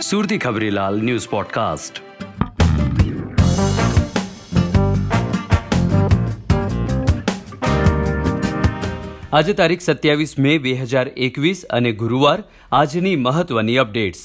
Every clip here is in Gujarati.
સુરતી ખબરીલાલ ન્યૂઝ પોડકાસ્ટ. આજે તારીખ સત્યાવીસ મે બે હજાર એકવીસ અને ગુરુવાર આજની મહત્વની અપડેટ્સ.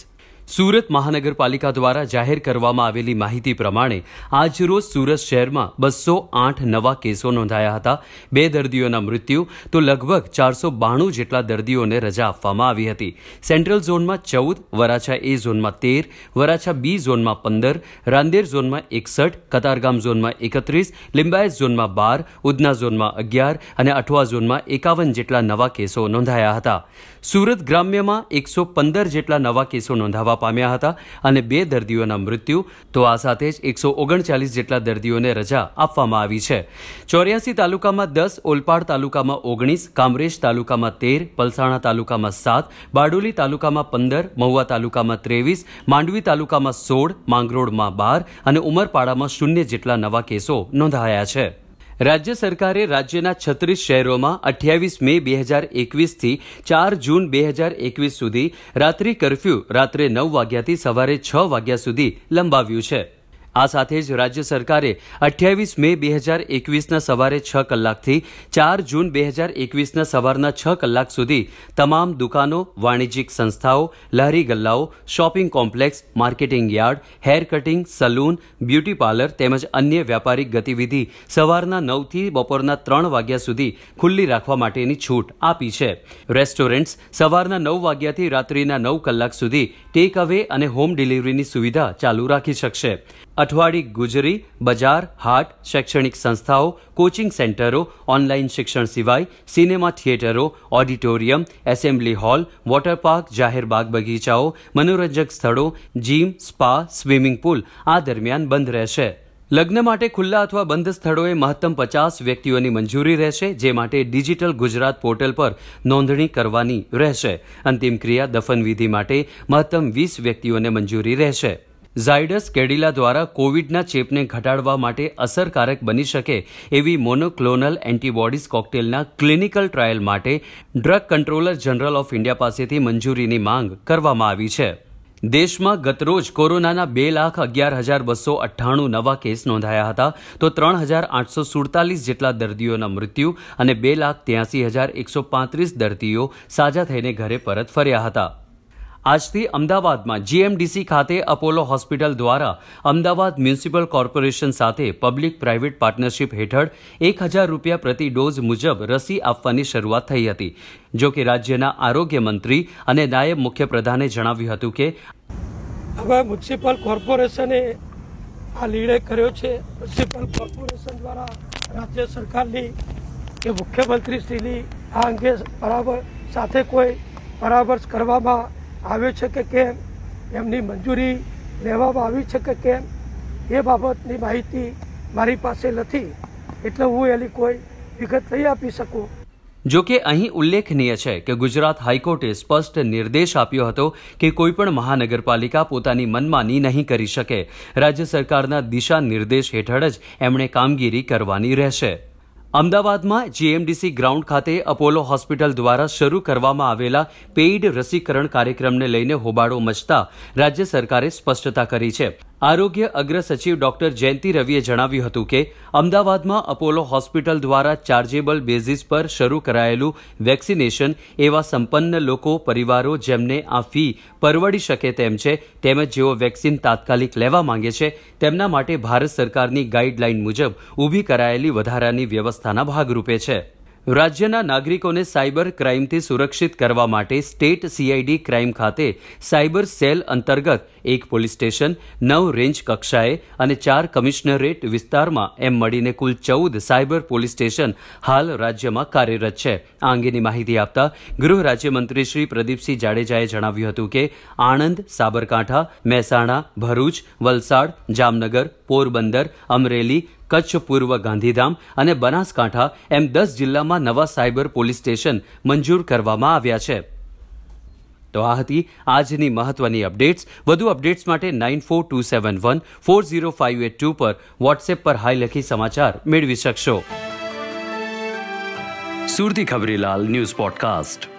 સુરત મહાનગરપાલિકા દ્વારા જાહેર કરવામાં આવેલી માહિતી પ્રમાણે આજરોજ સુરત શહેરમાં બસો આઠ નવા કેસો નોંધાયા હતા. બે દર્દીઓના મૃત્યુ તો લગભગ ચારસો બાણું જેટલા દર્દીઓને રજા આપવામાં આવી હતી. સેન્ટ્રલ ઝોનમાં ચૌદ, વરાછા એ ઝોનમાં તેર, વરાછા બી ઝોનમાં પંદર, રાંદેર ઝોનમાં એકસઠ, કતારગામ ઝોનમાં એકત્રીસ, લિંબાયત ઝોનમાં બાર, ઉધના ઝોનમાં અગિયાર અને અઠવા ઝોનમાં એકાવન જેટલા નવા કેસો નોંધાયા હતા. સુરત ગ્રામ્યમાં એકસો પંદર જેટલા નવા કેસો નોંધાવા પામ્યા હતા અને બે દર્દીઓના મૃત્યુ, તો આ સાથે જ એકસો ઓગણચાલીસ જેટલા દર્દીઓને રજા આપવામાં આવી છે. ચોર્યાસી તાલુકામાં દસ, ઓલપાડ તાલુકામાં ઓગણીસ, કામરેજ તાલુકામાં તેર, પલસાણા તાલુકામાં સાત, બારડોલી તાલુકામાં પંદર, મહુવા તાલુકામાં ત્રેવીસ, માંડવી તાલુકામાં સોળ, માંગરોળમાં બાર અને ઉમરપાડામાં શૂન્ય જેટલા નવા કેસો નોંધાયા છે. રાજ્ય સરકારે રાજ્યના છત્રીસ શહેરોમાં અઠ્યાવીસ મે બે હજાર એકવીસથી ચાર જૂન બે હજાર એકવીસ સુધી રાત્રિ કરફ્યુ રાત્રે નવ વાગ્યાથી સવારે છ વાગ્યા સુધી લંબાવ્યું છે. આ સાથે જ રાજ્ય સરકારે અઠ્યાવીસ મે બે હજાર એકવીસના સવારે છ કલાકથી ચાર જૂન બે હજાર એકવીસના સવારના છ કલાક સુધી તમામ દુકાનો, વાણિજ્યિક સંસ્થાઓ, લહેરી ગલ્લાઓ, shopping complex, marketing yard, hair cutting, salon, beauty parlour તેમજ અન્ય વ્યાપારિક ગતિવિધિ સવારના નવથી બપોરના ત્રણ વાગ્યા સુધી ખુલ્લી રાખવા માટેની છૂટ આપી છે. રેસ્ટોરન્ટ્સ સવારના નવ વાગ્યાથી રાત્રિના નવ કલાક સુધી ટેક અવે અને હોમ ડિલિવરીની સુવિધા ચાલુ રાખી શકશે. અઠવાડી ગુજરી, બજાર, હાટ, શૈક્ષણિક સંસ્થાઓ, કોચિંગ સેન્ટરો ઓનલાઈન શિક્ષણ સિવાય cinema થિયેટરો, auditorium, assembly hall, water park, જાહેર બાગ બગીચાઓ, મનોરંજક સ્થળો, જીમ, સ્પા, સ્વિમિંગ પુલ આ દરમિયાન બંધ રહેશે. લગ્ન માટે ખુલ્લા અથવા બંધ સ્થળોએ મહત્તમ પચાસ વ્યક્તિઓની મંજૂરી રહેશે, જે માટે ડિજિટલ ગુજરાત પોર્ટલ પર નોંધણી કરવાની રહેશે. અંતિમ ક્રિયા દફન વિધિ માટે મહત્તમ વીસ વ્યક્તિઓને મંજૂરી રહેશે. ઝાયડસ કેડિલા દ્વારા કોવિડના ચેપને ઘટાડવા માટે અસરકારક બની શકે એવી મોનોક્લોનલ એન્ટીબોડીઝ કોકટેલના ક્લિનિકલ ટ્રાયલ માટે drug controller general of India પાસેથી મંજૂરીની માંગ કરવામાં આવી છે. દેશમાં ગતરોજ કોરોનાના બે લાખ અગિયાર હજાર બસો અઠ્ઠાણું નવા કેસ નોંધાયા હતા, તો ત્રણ હજાર આઠસો સુડતાલીસ જેટલા દર્દીઓના મૃત્યુ અને બે લાખ ત્યાસી હજાર એકસો પાંત્રીસ દર્દીઓ સાજા થઈને ઘરે પરત ફર્યા હતા. આજથી અમદાવાદમાં જીએમડીસી ખાતે અપોલો હોસ્પિટલ દ્વારા અમદાવાદ મ્યુનિસિપલ કોર્પોરેશન સાથે પબ્લિક પ્રાઇવેટ પાર્ટનરશિપ હેઠળ એક હજાર રૂપિયા પ્રતિ ડોઝ મુજબ રસી આપવાની શરૂઆત થઈ હતી. જો કે રાજ્યના આરોગ્ય મંત્રી અને નાયબ મુખ્યપ્રધાને જણાવ્યું હતું કે, હવે મ્યુનિસિપલ કોર્પોરેશને આ નિર્ણય કર્યો છે. મ્યુનિસિપલ કોર્પોરેશન દ્વારા રાજ્ય સરકારની કે મુખ્યમંત્રીશ્રીની આ અંગે બરાબર સાથે કોઈ પરામર્શ કરવામાં આવ્યો છે કે કેમ? એમની મંજૂરી લેવામાં આવી છે કે કેમ? એ બાબતની માહિતી મારી પાસે નથી. એટલે હું એની કોઈ વિગત નહીં આપી શકું. જો કે અહીં ઉલ્લેખનીય છે કે ગુજરાત હાઈકોર્ટે સ્પષ્ટ નિર્દેશ આપ્યો હતો કે કોઈપણ મહાનગરપાલિકા પોતાની મનમાની નહીં કરી શકે. રાજ્ય સરકારના દિશા નિર્દેશ હેઠળ જ એમણે કામગીરી કરવાની રહેશે. અમદાવાદમાં જીએમડીસી ગ્રાઉન્ડ ખાતે અપોલો હોસ્પિટલ દ્વારા શરૂ કરવામાં આવેલા પેઇડ રસીકરણ કાર્યક્રમને લઈને હોબાળો મચતા રાજ્ય સરકારે સ્પષ્ટતા કરી છે. આરોગ્ય અગ્ર સચિવ ડોક્ટર જયંતિ રવિએ જણાવ્યું હતું કે, અમદાવાદમાં અપોલો હોસ્પિટલ દ્વારા ચાર્જેબલ બેઝિસ પર શરૂ કરાયેલું વેક્સિનેશન એવા સંપન્ન લોકો, પરિવારો જેમને આ ફી પરવડી શકે તેમ છે, તેમજ જેઓ વેક્સિન તાત્કાલિક લેવા માંગે છે, તેમના માટે ભારત સરકારની ગાઈડલાઈન મુજબ ઊભી કરાયેલી વધારાની વ્યવસ્થાના ભાગરૂપે છે. રાજ્યના નાગરિકોને સાયબર ક્રાઇમથી સુરક્ષિત કરવા માટે સ્ટેટ સીઆઈડી ક્રાઇમ ખાતે સાયબર સેલ અંતર્ગત એક પોલીસ સ્ટેશન, નવ રેન્જ કક્ષાએ અને ચાર કમિશનરેટ વિસ્તારમાં એમ મળીને કુલ ચૌદ સાયબર પોલીસ સ્ટેશન હાલ રાજ્યમાં કાર્યરત છે. આ અંગેની માહિતી આપતા ગૃહ રાજ્યમંત્રી શ્રી પ્રદીપસિંહ જાડેજાએ જણાવ્યું હતું કે, આણંદ, સાબરકાંઠા, મહેસાણા, ભરૂચ, વલસાડ, જામનગર, પોરબંદર, અમરેલી કચ્છ પૂર્વ ગાંધીધામ અને બનાસકાંઠા એમ દસ જિલ્લામાં નવા સાયબર પોલીસ સ્ટેશન મંજૂર કરવામાં આવ્યા છે. તો આ હતી આજની મહત્વની અપડેટ્સ. વધુ અપડેટ્સ માટે nine four two seven one four zero five eight two પર વોટ્સએપ પર હાઈ લખી સમાચાર મેળવી શકશો. Surti Khabrilal news podcast.